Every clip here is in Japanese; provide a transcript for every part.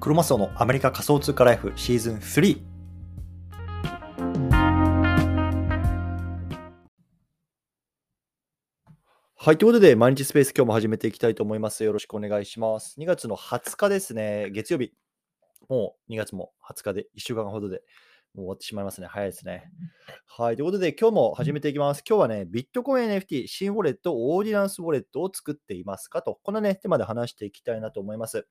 クロマスオのアメリカ仮想通貨ライフシーズン3はい。ということで、毎日スペース今日も始めていきたいと思います。よろしくお願いします。2月の20日ですね。月曜日。もう2月も20日で1週間ほどでもう終わってしまいますね。早いですね。はい。ということで、今日も始めていきます。今日はね、ビットコイン NFT、新ウォレット、オーディナンスウォレットを作っていますかと、このね、テーマで話していきたいなと思います。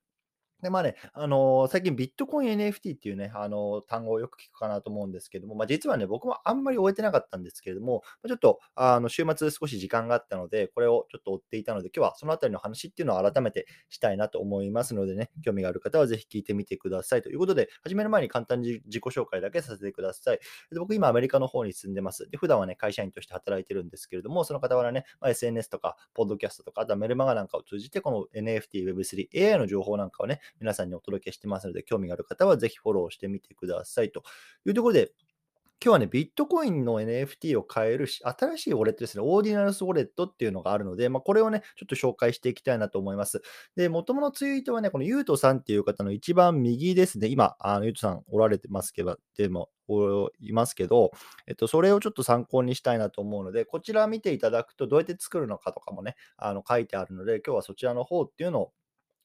で、まあね、あのー最近ビットコイン NFT っていうね、あのー単語をよく聞くかなと思うんですけども、まあ、実はね、僕もあんまり終えてなかったんですけれども、ちょっと、あの、週末少し時間があったので、これをちょっと追っていたので、今日はそのあたりの話っていうのを改めてしたいなと思いますのでね、興味がある方はぜひ聞いてみてください。ということで、始める前に簡単に自己紹介だけさせてください。で僕、今アメリカの方に住んでます。で、普段はね、会社員として働いてるんですけれども、その傍らね、まあ、SNS とか、ポッドキャストとか、あとはメルマガなんかを通じて、この NFT、Web3、AI の情報なんかをね、皆さんにお届けしてますので、興味がある方はぜひフォローしてみてください。というところで、今日はね、ビットコインの NFT を買えるし、新しいウォレットですね、オーディナルスウォレットっていうのがあるので、まあ、これをね、ちょっと紹介していきたいなと思います。で、元々のツイートはね、このゆうとさんっていう方の一番右ですね、今、あのゆうとさんおられてますけど、でも、いますけど、えっと、それをちょっと参考にしたいなと思うので、こちら見ていただくと、どうやって作るのかとかもね、あの書いてあるので、今日はそちらの方っていうのを、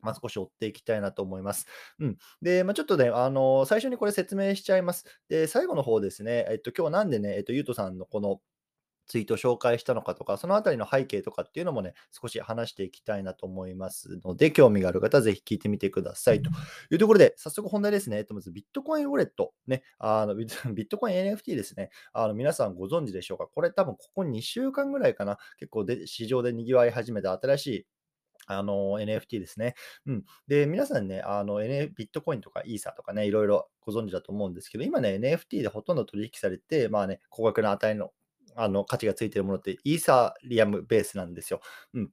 まあ、少し追っていきたいなと思います。うん。で、まあ、ちょっとね、あの、最初にこれ説明しちゃいます。で、最後の方ですね、えっと、今日なんでね、えっと、ゆうとさんのこのツイート紹介したのかとか、そのあたりの背景とかっていうのもね、少し話していきたいなと思いますので、興味がある方ぜひ聞いてみてくださいというところで、早速本題ですね。えっと、まずビットコインウォレット、ね、あのビットビットコイン NFT ですね。あの皆さんご存知でしょうか？これ多分ここ2週間ぐらいかな、結構で市場で賑わい始めた新しいあの、NFT ですね。うん。で、皆さんね、あの、N、ビットコインとかイーサとかね、いろいろご存知だと思うんですけど、今ね、NFT でほとんど取引されて、まあね、高額な値の、あの、価値がついてるものってイーサリアムベースなんですよ。うん。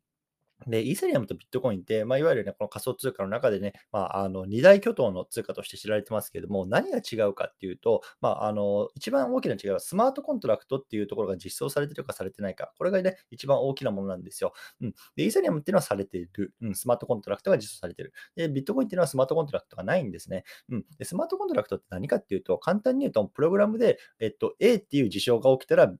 で、イーサリアムとビットコインって、まあ、いわゆるね、この仮想通貨の中でね、まあ、あの、二大巨頭の通貨として知られてますけれども、何が違うかっていうと、まあ、あの、一番大きな違いは、スマートコントラクトっていうところが実装されてるかされてないか、これがね、一番大きなものなんですよ。うん。で、イーサリアムっていうのはされている。うん、スマートコントラクトが実装されてる。で、ビットコインっていうのはスマートコントラクトがないんですね。うん。で、スマートコントラクトって何かっていうと、簡単に言うと、プログラムで、えっと、A っていう事象が起きたら、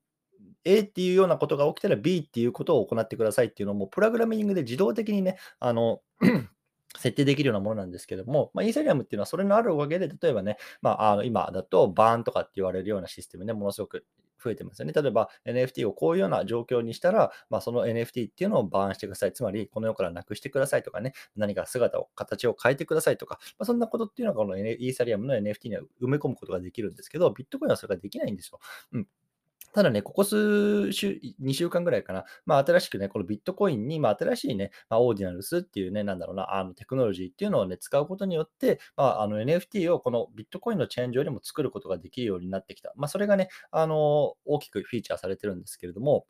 A っていうようなことが起きたら B っていうことを行ってくださいっていうのも、プログラミングで自動的にね、あの、設定できるようなものなんですけども、まあ、イーサリアムっていうのはそれのあるおかげで、例えばね、まあ、あの今だと burn とかって言われるようなシステムね、ものすごく増えてますよね。例えば NFT をこういうような状況にしたら、まあ、その NFT っていうのをバーンしてください。つまり、この世からなくしてくださいとかね、何か姿を、形を変えてくださいとか、まあ、そんなことっていうのがこの N- イーサリアムの NFT には埋め込むことができるんですけど、ビットコインはそれができないんですよ。うん。ただね、ここ数週、2週間ぐらいかな、まあ、新しくね、このビットコインに、まあ、新しいね、まあ、オーディナルスっていうね、なんだろうな、あのテクノロジーっていうのをね、使うことによって、まあ、あの NFT をこのビットコインのチェーン上にも作ることができるようになってきた。まあ、それがね、あの大きくフィーチャーされてるんですけれども、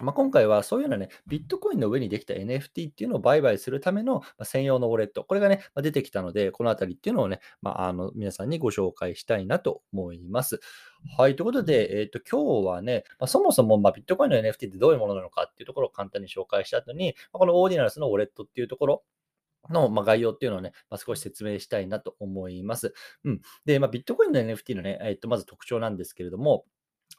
まあ、今回はそういうようなね、ビットコインの上にできた NFT っていうのを売買するための専用のウォレット、これがね、まあ出てきたので、このあたりっていうのをね、まあ、あの皆さんにご紹介したいなと思います。はい、ということで、えっ、と、今日はね、まあ、そもそもまビットコインの NFT ってどういうものなのかっていうところを簡単に紹介した後に、まこのオーディナルスのウォレットっていうところ、の、ま、概要っていうのをね、まあ、少し説明したいなと思います。うん。で、ま、ビットコインの NFT のね、えっと、まず特徴なんですけれども、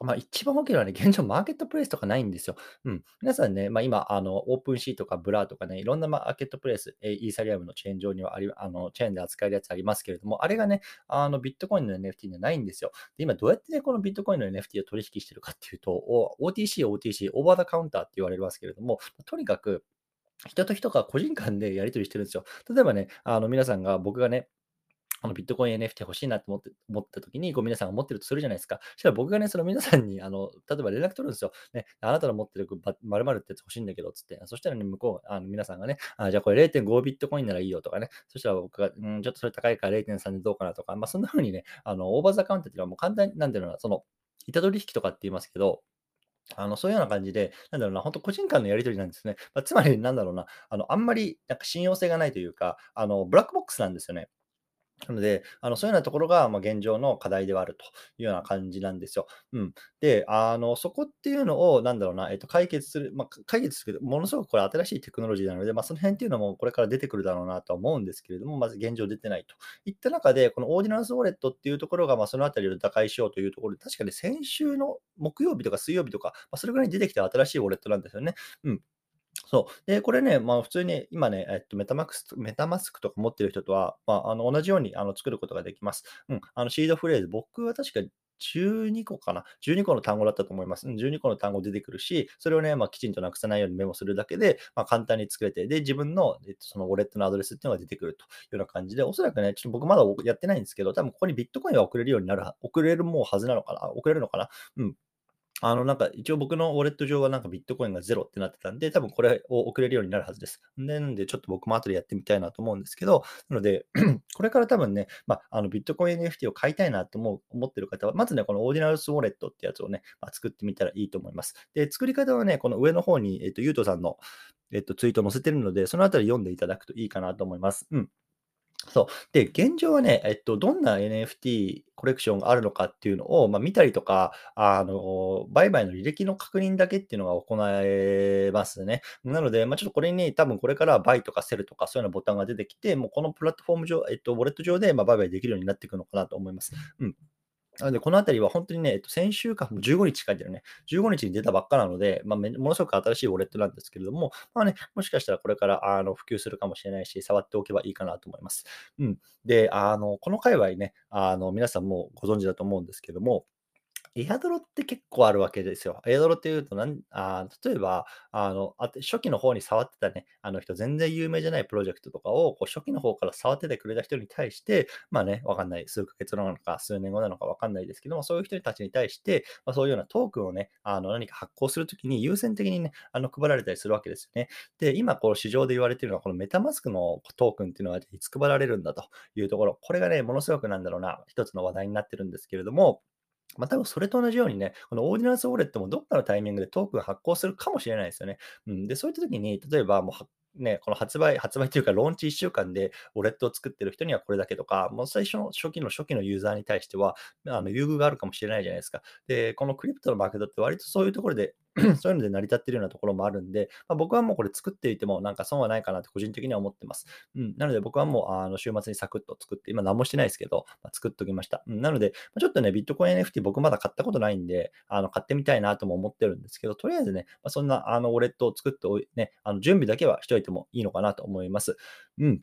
まあ、一番大きいのはね、現状マーケットプレイスとかないんですよ。うん。皆さんね、まあ、今、あの、 OpenSea とか Blur とかね、いろんなマーケットプレイス、イーサリアムのチェーン上にはあり、あの、チェーンで扱えるやつありますけれども、あれがね、あの、ビットコインの NFT にはないんですよ。で、今どうやってね、このビットコインの NFT を取引してるかっていうと、OTC、OTC、 over the counter って言われますけれども、とにかく、人と人が個人間でやり取りしてるんですよ。例えばね、あの皆さんが、僕がね、あのビットコイン NFT 欲しいなと思って思った時に、こう皆さんが持ってるとするじゃないですか。そしたら僕がね、その皆さんに、あの、例えば連絡取るんですよ。ね、あなたの持ってるば〇〇ってやつ欲しいんだけど、つって。そしたらね、向こう、あの皆さんがね、あじゃあこれ0.5ビットコインならいいよとかね。そしたら僕が、うん、ちょっとそれ高いから0.3でどうかなとか、まあそんな風にね、あの、オーバーザカウントっていうのはもう簡単に、なんていうのかな、その、板取引とかって言いますけど、あの、そういうような感じで、なんだろうな、本当個人間のやり取りなんですね。まあ、つまりなんだろうな、あの、あんまりなんか信用性がないというか、あの、ブラックボックスなんですよね。なので、あの、そういうようなところが、まあ、現状の課題ではあるというような感じなんですよ。うん。で、あの、そこっていうのを、なんだろうな、えっと、解決する、まあ、解決するけど、ものすごくこれ新しいテクノロジーなので、まあ、その辺っていうのもこれから出てくるだろうなとは思うんですけれども、まず現状出てないといった中で、このオーディナンスウォレットっていうところが、まあ、そのあたりを打開しようというところで、確かに先週の木曜日とか水曜日とか、まあ、それぐらいに出てきた新しいウォレットなんですよね。うん。そう。で、これね、まあ、普通に今ね、えっと、メタマックスメタマスクとか持ってる人とは、まあ、あの、同じようにあの作ることができます。うん。あの、シードフレーズ、僕は確か12個かな ?12 個の単語だったと思います。12個の単語出てくるし、それをね、まあ、きちんとなくさないようにメモするだけで、まあ、簡単に作れて、で、自分の、えっと、そのウォレットのアドレスっていうのが出てくるというような感じで、おそらくね、ちょっと僕まだやってないんですけど、多分ここにビットコインが送れるようになる、送れるもうはずなのかな送れるのかなうん。あの、なんか、一応僕のウォレット上はなんかビットコインがゼロってなってたんで、多分これを送れるようになるはずです。なんで、ちょっと僕も後でやってみたいなと思うんですけど、なので、これから多分ね、まあ、あのビットコイン NFT を買いたいなと思う思ってる方は、まずね、この Ordinals Wallet ってやつをね、まあ、作ってみたらいいと思います。で、作り方はね、この上の方に、えっと、ゆうとさんの、えっと、ツイート載せてるので、そのあたり読んでいただくといいかなと思います。うん。そう。で、現状はね、えっと、どんな NFT コレクションがあるのかっていうのを、まあ、見たりとか、あの、売買の履歴の確認だけっていうのが行えますね。なので、まあ、ちょっとこれに多分これからは buy とか sell とかそういうようなボタンが出てきて、もうこのプラットフォーム上、えっと、ウォレット上で、ま、売買できるようになっていくのかなと思います。うん。なので、このあたりは本当にね、えっと、先週か、15日書いてるね、15日に出たばっかなので、まあ、ものすごく新しいウォレットなんですけれども、まあね、もしかしたらこれからあの普及するかもしれないし、触っておけばいいかなと思います。うん。で、あの、この界隈ね、あの、皆さんもご存知だと思うんですけども、エアドロって結構あるわけですよ。エアドロっていうとなん、あ例えば、あの、あ初期の方に触ってたね、あの人、全然有名じゃないプロジェクトとかを、こう初期の方から触っててくれた人に対して、まあね、わかんない、数ヶ月なのか、数年後なのかわかんないですけども、そういう人たちに対して、まあ、そういうようなトークンをね、あの何か発行するときに優先的にね、あの配られたりするわけですよね。で、今、こう市場で言われているのは、このメタマスクのトークンっていうのはいつ配られるんだというところ、これがね、ものすごくなんだろうな、一つの話題になってるんですけれども、まあ、多分それと同じようにね、このオーディナンスウォレットもどっかのタイミングでトークン発行するかもしれないですよね。うん、で、そういった時に、例えばもうね、この発売、発売というか、ローンチ1週間でウォレットを作ってる人にはこれだけとか、もう最初の初期の初期のユーザーに対しては、あの優遇があるかもしれないじゃないですか。で、このクリプトのマーケットって割とそういうところで そういうので成り立ってるようなところもあるんで、まあ、僕はもうこれ作っていてもなんか損はないかなって個人的には思ってます。うん、なので僕はもうあの週末にサクッと作って、今何もしてないですけど、まあ、作っておきました。うん、なので、まあ、ちょっとね、ビットコイン NFT 僕まだ買ったことないんで、あの買ってみたいなとも思ってるんですけど、とりあえずね、まあ、そんなあのウォレットを作っておい、ね、あの準備だけはしておいてもいいのかなと思います。うん。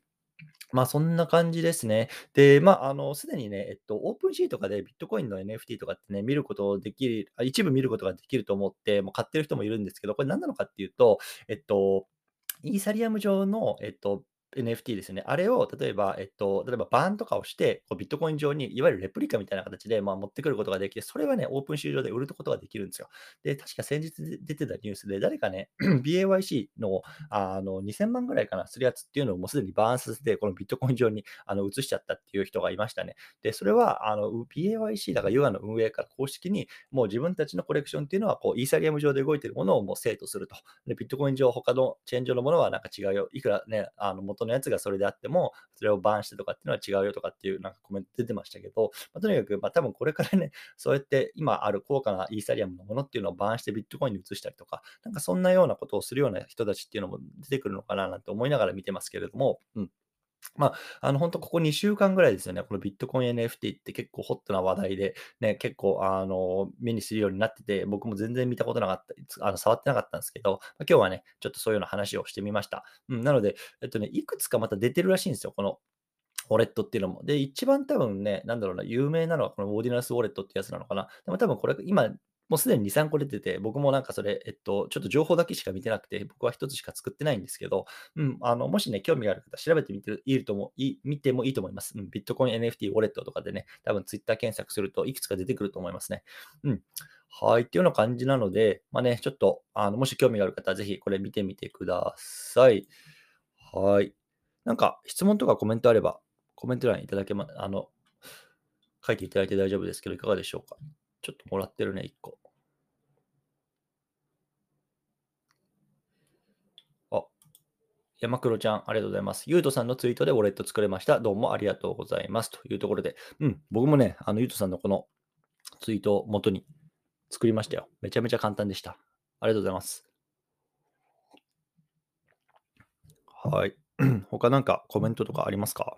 まあ、そんな感じですね。で、まあ、あの、すでにね、えっと、オープンシーとかでビットコインの NFT とかってね、見ることできる、あ一部見ることができると思って、もう買ってる人もいるんですけど、これ何なのかっていうと、えっと、イーサリアム上の、えっと、NFT ですよね。あれを例えば、えっと、例えばバーンとかをして、こうビットコイン上にいわゆるレプリカみたいな形で、まあ、持ってくることができて、それはね、オープン市場で売ることができるんですよ。で、確か先日出てたニュースで、誰かね、BAYC のあの2000万ぐらいかな、するやつっていうのをもうすでにバーンさせて、このビットコイン上にあの移しちゃったっていう人がいましたね。で、それはあの BAYC だから UA の運営から公式に、もう自分たちのコレクションっていうのは、こうイーサリアム上で動いてるものをもう生徒すると。で、ビットコイン上、他のチェーン上のものはなんか違うよ。いくらね、あの元のやつがそれであっても、それをバーンしてとかっていうのは違うよとかっていうなんかコメント出てましたけど、まあ、とにかく、まあ、多分これからね、そうやって今ある高価なイーサリアムのものっていうのをバーンしてビットコインに移したりとか、なんかそんなようなことをするような人たちっていうのも出てくるのかななんて思いながら見てますけれども、うん。まあ、あの、本当ここ2週間ぐらいですよね、このビットコイン NFT って結構ホットな話題で、ね、結構、あの、目にするようになってて、僕も全然見たことなかった、あの、触ってなかったんですけど、まあ、今日はね、ちょっとそういうような話をしてみました。うん、なので、えっとね、いくつかまた出てるらしいんですよ、このウォレットっていうのも。で、一番多分ね、なんだろうな、有名なのはこのオーディナルスウォレットってやつなのかな。でも多分これ、今、もうすでに2、3個出てて、僕もなんかそれ、えっと、ちょっと情報だけしか見てなくて、僕は1つしか作ってないんですけど、うん、あの、もしね、興味がある方、調べてみていいともい見てもいいと思います。うん、ビットコイン NFT ウォレットとかでね、多分 Twitter 検索するといくつか出てくると思いますね。うん。はい、っていうような感じなので、まあね、ちょっと、あの、もし興味がある方、ぜひこれ見てみてください。はい。なんか、質問とかコメントあれば、コメント欄いただけま、あの、書いていただいて大丈夫ですけど、いかがでしょうか？ちょっともらってるね、1個。あ、山黒ちゃん、ありがとうございます。ゆうとさんのツイートでウォレット作れました。どうもありがとうございます。というところで、うん、僕もね、あの、ゆうとさんのこのツイートを元に作りましたよ。めちゃめちゃ簡単でした。ありがとうございます。はい。他なんかコメントとかありますか？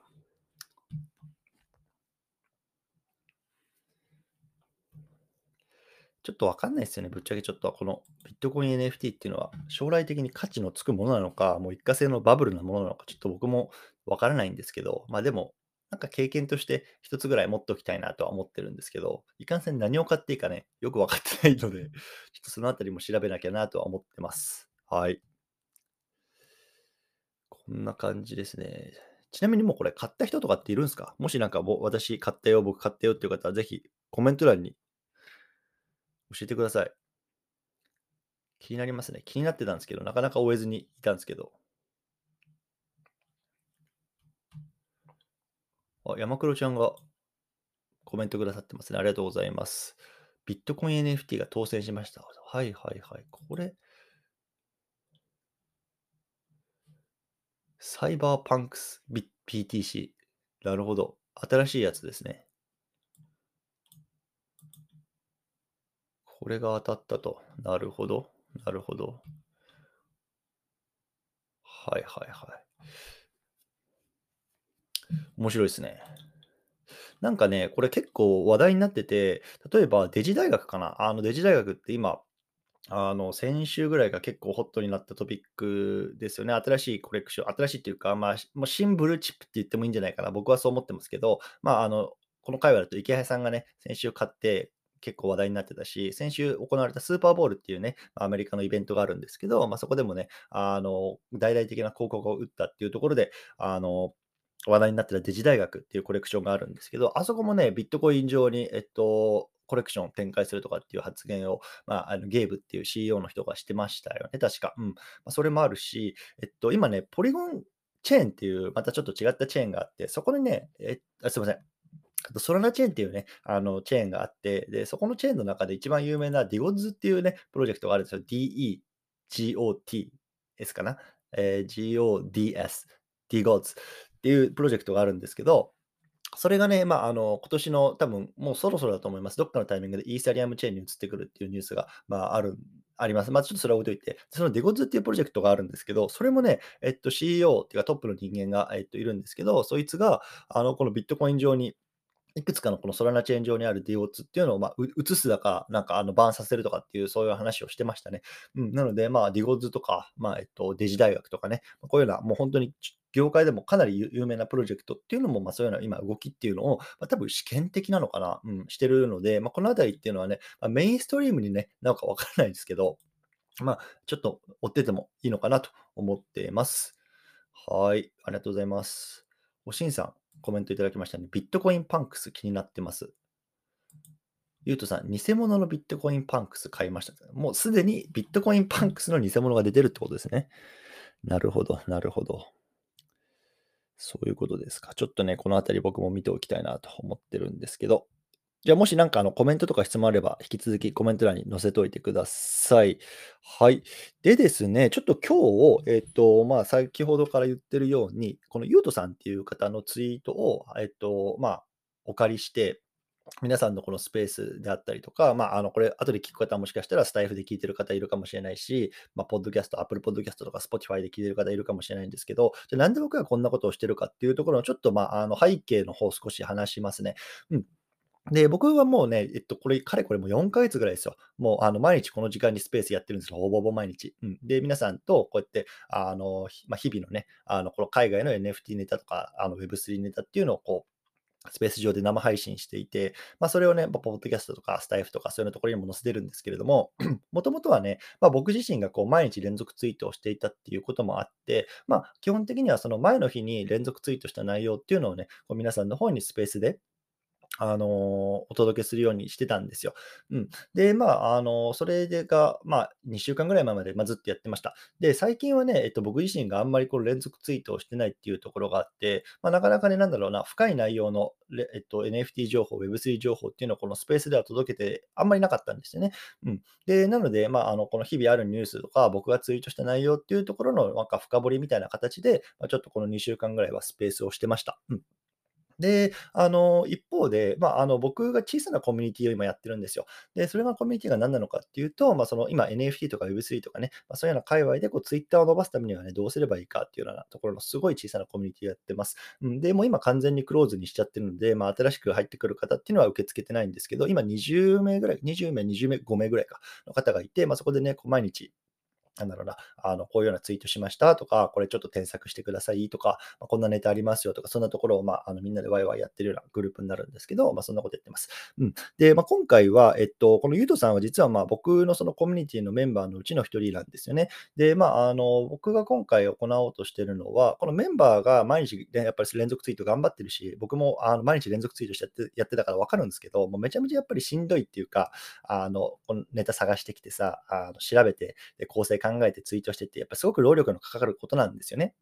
ちょっとわかんないですよね。ぶっちゃけちょっとこのビットコイン NFT っていうのは将来的に価値のつくものなのか、もう一過性のバブルなものなのか、ちょっと僕もわからないんですけど、まあでも、なんか経験として一つぐらい持っておきたいなとは思ってるんですけど、いかんせん何を買っていいかね、よくわかってないので、ちょっとそのあたりも調べなきゃなとは思ってます。はい。こんな感じですね。ちなみにもうこれ買った人とかっているんですか？もしなんか私買ったよ、僕買ったよっていう方はぜひコメント欄に教えてください。気になりますね。気になってたんですけど、なかなか追えずにいたんですけど。あ、山黒ちゃんがコメントくださってますね。ありがとうございます。ビットコイン NFT が当選しました。はいはいはい。これ、サイバーパンクス PTC。なるほど。新しいやつですね。これが当たったと。なるほど。なるほど。はいはいはい。面白いですね。なんかね、これ結構話題になってて、例えばデジ大学かな。あのデジ大学って今、あの先週ぐらいが結構ホットになったトピックですよね。新しいコレクション、新しいっていうか、まあ、もうシンブルチップって言ってもいいんじゃないかな。僕はそう思ってますけど、まあ、あの、この会話だと池谷さんがね、先週買って、結構話題になってたし、先週行われたスーパーボールっていうね、アメリカのイベントがあるんですけど、まあ、そこでもね、あの、大々的な広告を打ったっていうところで、あの、話題になってたデジ大学っていうコレクションがあるんですけど、あそこもね、ビットコイン上に、えっと、コレクションを展開するとかっていう発言を、まあ、あのゲーブっていう CEO の人がしてましたよね、確か。うん。まあ、それもあるし、えっと、今ね、ポリゴンチェーンっていう、またちょっと違ったチェーンがあって、そこにね、えすいません。あとソラナチェーンっていうね、あのチェーンがあって、で、そこのチェーンの中で一番有名な Digoz っていうね、プロジェクトがあるんですよ。DEGOTS かな、えー ?GODS、DIGODS っていうプロジェクトがあるんですけど、それがね、まあ、あの今年の多分もうそろそろだと思います。どっかのタイミングでイーサリアムチェーンに移ってくるっていうニュースが、まあ、あるあります。まあ、ちょっとそれは置いといて、そのデゴズっていうプロジェクトがあるんですけど、それもね、えっと、CEO っていうかトップの人間が、えっと、いるんですけど、そいつが、あの、このビットコイン上に、いくつかのこのソラナチェーン上にある DOT っていうのを、まあ、移すだか、なんかあのバーンさせるとかっていう、そういう話をしてましたね。うん、なので、まあ、ディゴズとか、まあ、えっと、デジ大学とかね、こういうような、もう本当に業界でもかなり有名なプロジェクトっていうのも、まあ、そういうような今動きっていうのを、まあ、多分試験的なのかな、うん、してるので、まあ、このあたりっていうのはね、まあ、メインストリームにね、なんかわからないですけど、まあ、ちょっと追っててもいいのかなと思っています。はい、ありがとうございます。おしんさん、コメントいただきましたね。ビットコインパンクス気になってます。ゆうとさん、偽物のビットコインパンクス買いました。もうすでにビットコインパンクスの偽物が出てるってことですね。なるほど、なるほど。そういうことですか。ちょっとね、このあたり僕も見ておきたいなと思ってるんですけど。じゃあ、もしなんかあのコメントとか質問あれば、引き続きコメント欄に載せておいてください。はい。でですね、ちょっと今日を、えっと、まあ、先ほどから言ってるように、このゆうとさんっていう方のツイートを、えっと、まあ、お借りして、皆さんのこのスペースであったりとか、まあ、あの、これ、後で聞く方もしかしたらスタエフで聞いてる方いるかもしれないし、まあ、ポッドキャスト、 Apple Podcast とか、 Spotify で聞いてる方いるかもしれないんですけど、じゃなんで僕がこんなことをしてるかっていうところの、ちょっと、まあ、あの、背景の方を少し話しますね。うん。で、僕はもうね、えっと、これ、かれこれもう4ヶ月ぐらいですよ。もう、あの、毎日この時間にスペースやってるんですよ。ほぼほぼ毎日。うん。で、皆さんとこうやって、あの、まあ、日々のね、あの、この海外の NFT ネタとか、あの、Web3 ネタっていうのをこう、スペース上で生配信していて、まあ、それをね、ポッドキャストとかスタイフとかそういうのところにも載せてるんですけれども、もともとはね、まあ、僕自身がこう毎日連続ツイートをしていたっていうこともあって、まあ、基本的にはその前の日に連続ツイートした内容っていうのをね、こう皆さんの方にスペースであの、お届けするようにしてたんですよ。うん。で、まあ、あの、それが、まあ、2週間ぐらい前まで、まあ、ずっとやってました。で、最近はね、えっと、僕自身があんまりこう連続ツイートをしてないっていうところがあって、まあ、なかなかね、なんだろうな、深い内容の、えっと、NFT 情報、Web3 情報っていうのをこのスペースでは届けてあんまりなかったんですよね。うん。で、なので、まあ、あの、この日々あるニュースとか、僕がツイートした内容っていうところの、なんか深掘りみたいな形で、まあ、ちょっとこの2週間ぐらいはスペースをしてました。うん。で、あの、一方で、まあ、あの、僕が小さなコミュニティを今やってるんですよ。で、それがコミュニティが何なのかっていうと、まあ、その今 NFT とか Web3 とかね、まあ、そういうような界隈でこう Twitter を伸ばすためにはね、どうすればいいかっていうようなところのすごい小さなコミュニティをやってます。うん、で、もう今完全にクローズにしちゃってるので、まあ、新しく入ってくる方っていうのは受け付けてないんですけど、今20名ぐらい、20名、20名、5名ぐらいかの方がいて、まあ、そこでね、毎日なんだろうな、あの、こういうようなツイートしましたとか、これちょっと添削してくださいとか、まあ、こんなネタありますよとか、そんなところを、まあ、あのみんなでワイワイやってるようなグループになるんですけど、まあ、そんなことやってます。うん。で、まあ、今回は、えっと、このゆうとさんは実は、まあ、僕のそのコミュニティのメンバーのうちの一人なんですよね。で、まあ、あの、僕が今回行おうとしてるのは、このメンバーが毎日、やっぱり連続ツイート頑張ってるし、僕もあの毎日連続ツイートしてやってやってたから分かるんですけど、もうめちゃめちゃやっぱりしんどいっていうか、あの、このネタ探してきてさ、あの調べて、で構成考えてツイートしてって、やっぱすごく労力のかかることなんですよね。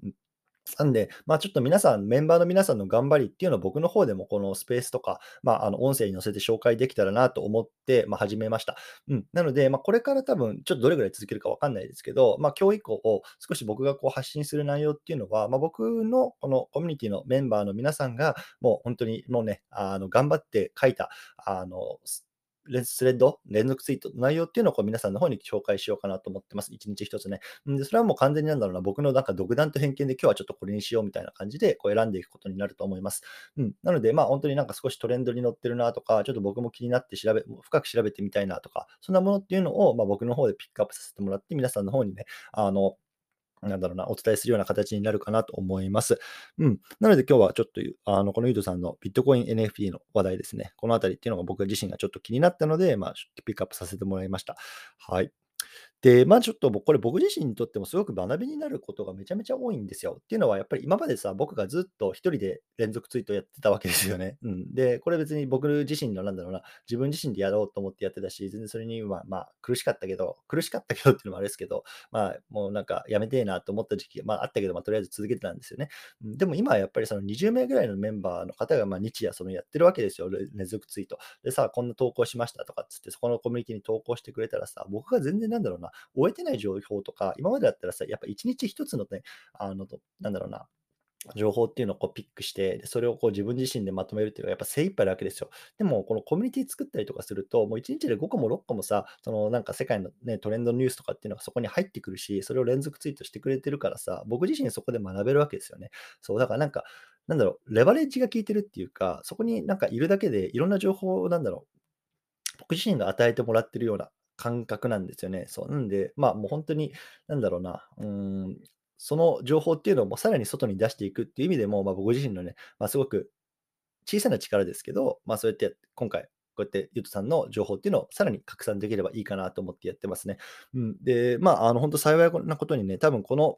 なんで、まあ、ちょっと皆さん、メンバーの皆さんの頑張りっていうのを僕の方でもこのスペースとか、まあ、あの音声に載せて紹介できたらなと思って、まあ、始めました。うん、なので、まあ、これから多分、ちょっとどれぐらい続けるかわかんないですけど、まあ、今日以降、少し僕がこう発信する内容っていうのは、まあ、僕のこのコミュニティのメンバーの皆さんが、もう本当にもうね、あの頑張って書いた、あの、スレッド、連続ツイートの内容っていうのをこう皆さんの方に紹介しようかなと思ってます。一日一つね。で、それはもう完全になんだろうな、僕のなんか独断と偏見で今日はちょっとこれにしようみたいな感じでこう選んでいくことになると思います。うん。なので、まあ本当になんか少しトレンドに乗ってるなとか、ちょっと僕も気になって調べ、深く調べてみたいなとか、そんなものっていうのを、まあ、僕の方でピックアップさせてもらって、皆さんの方にね、あの、なんだろうな、お伝えするような形になるかなと思います。うん。なので今日はちょっと、あの、このユートさんのビットコイン NFT の話題ですね。このあたりっていうのが僕自身がちょっと気になったので、まあ、ピックアップさせてもらいました。はい。で、まあちょっとこれ僕自身にとってもすごく学びになることがめちゃめちゃ多いんですよ。っていうのはやっぱり今までさ、僕がずっと一人で連続ツイートやってたわけですよね。うん。で、これ別に僕自身のなんだろうな、自分自身でやろうと思ってやってたし、全然それにはまあ苦しかったけど、苦しかったけどっていうのもあれですけど、まあもうなんかやめてえなと思った時期がまああったけど、まあとりあえず続けてたんですよね。うん、でも今はやっぱりその20名ぐらいのメンバーの方がまあ日夜そのやってるわけですよ。連続ツイート。でさ、こんな投稿しましたとかっつって、そこのコミュニティに投稿してくれたらさ、僕が全然なんだろうな、終えてない情報とか、今までだったらさ、やっぱ一日一つのね、あの、なんだろうな、情報っていうのをこうピックして、でそれをこう自分自身でまとめるっていうのはやっぱ精一杯なわけですよ。でも、このコミュニティ作ったりとかすると、もう1日で5個も6個もさ、そのなんか世界の、ね、トレンドニュースとかっていうのがそこに入ってくるし、それを連続ツイートしてくれてるからさ、僕自身そこで学べるわけですよね。そう、だからなんか、なんだろう、レバレッジが効いてるっていうか、そこになんかいるだけでいろんな情報を、なんだろう、僕自身が与えてもらってるような感覚なんですよね。そう。なんで、まあもう本当に、なんだろうな、うん、その情報っていうのをもさらに外に出していくっていう意味でも、まあ、僕自身のね、まあ、すごく小さな力ですけど、まあ、そうやって今回、こうやってゆうとさんの情報っていうのをさらに拡散できればいいかなと思ってやってますね。うん、で、まあ、あの本当幸いなことにね、多分この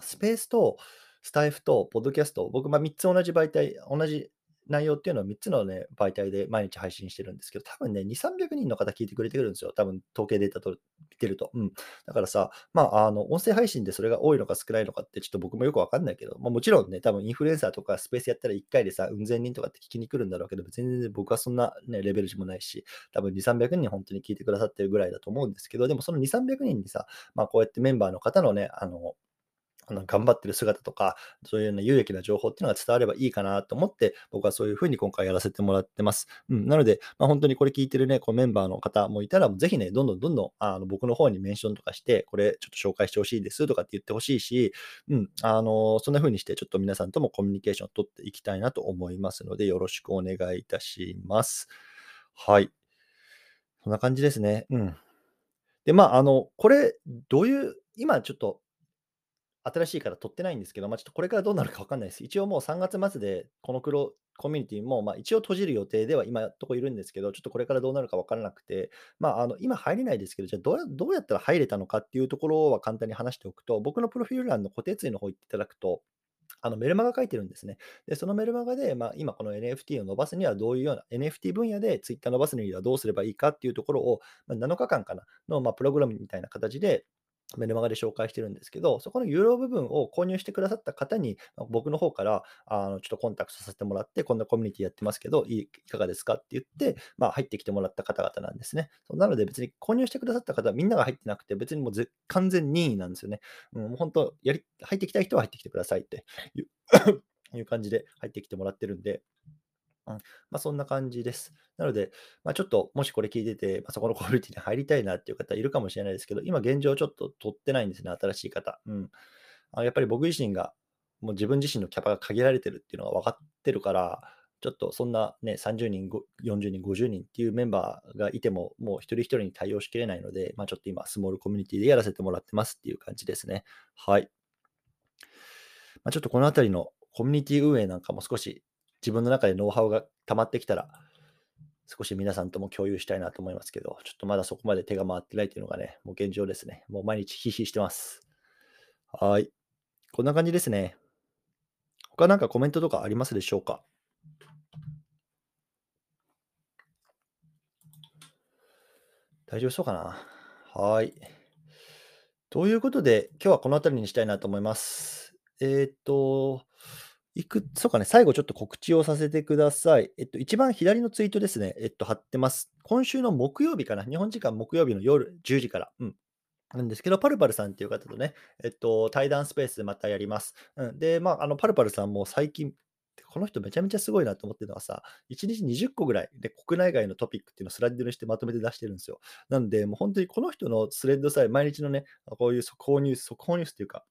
スペースとスタイフとポッドキャスト、僕、まあ、3つ同じ媒体、同じ内容っていうのを3つのね、媒体で毎日配信してるんですけど、多分ね、2、300人の方聞いてくれてるんですよ。多分統計データと見てると。うん。だからさ、まあ、あの、音声配信でそれが多いのか少ないのかってちょっと僕もよくわかんないけど、まあ、もちろんね、多分インフルエンサーとかスペースやったら1回でさ、うん千人とかって聞きに来るんだろうけど、全然僕はそんなね、レベル値もないし、多分2、300人本当に聞いてくださってるぐらいだと思うんですけど、でもその2、300人にさ、まあ、こうやってメンバーの方のね、あの、あの頑張ってる姿とか、そういうような有益な情報っていうのが伝わればいいかなと思って、僕はそういうふうに今回やらせてもらってます。うん、なので、まあ、本当にこれ聞いてるね、こうメンバーの方もいたら、ぜひね、どんどんどんどんあの僕の方にメンションとかして、これちょっと紹介してほしいですとかって言ってほしいし、うん、あのそんな風にして、ちょっと皆さんともコミュニケーションを取っていきたいなと思いますので、よろしくお願いいたします。はい。そんな感じですね。うん。で、まあ、あの、これ、どういう、今ちょっと新しいから取ってないんですけど、まあ、ちょっとこれからどうなるか分かんないです。一応もう3月末で、この黒コミュニティも、まあ、一応閉じる予定では今とこいるんですけど、ちょっとこれからどうなるか分からなくて、まあ、あの今入れないですけど、じゃあどうやどうやったら入れたのかっていうところは簡単に話しておくと、僕のプロフィール欄の固定ツイの方行っていただくと、あのメルマガ書いてるんですね。で、そのメルマガで、まあ、今この NFT を伸ばすにはどういうような、NFT 分野で Twitter 伸ばすにはどうすればいいかっていうところを、まあ、7日間かなの、まあ、プログラムみたいな形で、メルマガで紹介してるんですけど、そこの有料部分を購入してくださった方に、僕の方からあのちょっとコンタクトさせてもらって、こんなコミュニティやってますけど、いかがですかって言って、まあ、入ってきてもらった方々なんですね。なので、別に購入してくださった方はみんなが入ってなくて、別にもうぜ完全任意なんですよね。うん、もう本当やり、入ってきたい人は入ってきてくださいっていう いう感じで入ってきてもらってるんで、うん、まあ、そんな感じです。なので、まあ、ちょっともしこれ聞いてて、まあ、そこのコミュニティに入りたいなっていう方いるかもしれないですけど、今現状ちょっと取ってないんですね、新しい方。うん。あやっぱり僕自身が、もう自分自身のキャパが限られてるっていうのが分かってるから、ちょっとそんなね、30人、40人、50人っていうメンバーがいても、もう一人一人に対応しきれないので、まあ、ちょっと今、スモールコミュニティでやらせてもらってますっていう感じですね。はい。まあ、ちょっとこのあたりのコミュニティ運営なんかも少し自分の中でノウハウが溜まってきたら、少し皆さんとも共有したいなと思いますけど、ちょっとまだそこまで手が回ってないっていうのがね、もう現状ですね。もう毎日ヒヒしてます。はい。こんな感じですね。他なんかコメントとかありますでしょうか？大丈夫そうかな？はい。ということで、今日はこの辺りにしたいなと思います。えーっと、いく、そうかね、最後ちょっと告知をさせてください。えっと、一番左のツイートですね、えっと、貼ってます。今週の木曜日かな、日本時間木曜日の夜10時から、うん、なんですけど、パルパルさんっていう方とね、えっと、対談スペースでまたやります。うん、で、まあ、あの、パルパルさんも最近、この人めちゃめちゃすごいなと思ってるのはさ、1日20個ぐらいで国内外のトピックっていうのをスライドにしてまとめて出してるんですよ。なんで、もう本当にこの人のスレッドさえ毎日のね、こういう速報ニュース、速報ニュースっていうか、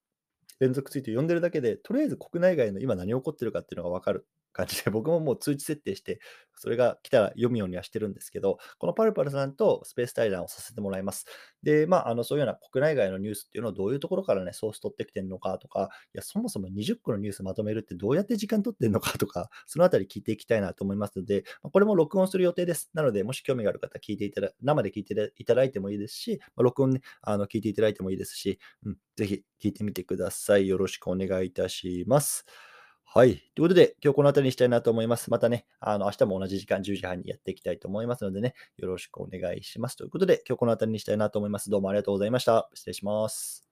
連続ツイート読んでるだけで、とりあえず国内外の今何起こってるかっていうのが分かる。感じで、僕ももう通知設定して、それが来たら読むようにはしてるんですけど、このパルパルさんとスペース対談をさせてもらいます。で、まあ、あのそういうような国内外のニュースっていうのをどういうところからね、ソース取ってきてるのかとか、いや、そもそも20個のニュースまとめるってどうやって時間取ってるのかとか、そのあたり聞いていきたいなと思いますので、まこれも録音する予定です。なので、もし興味がある方、聞いていただ、生で聞いていただいてもいいですし、ま録音ね、あの聞いていただいてもいいですし、うん、ぜひ聞いてみてください。よろしくお願いいたします。はい。ということで、今日この辺りにしたいなと思います。またね、あの明日も同じ時間10時半にやっていきたいと思いますのでね、よろしくお願いします。ということで、今日この辺りにしたいなと思います。どうもありがとうございました。失礼します。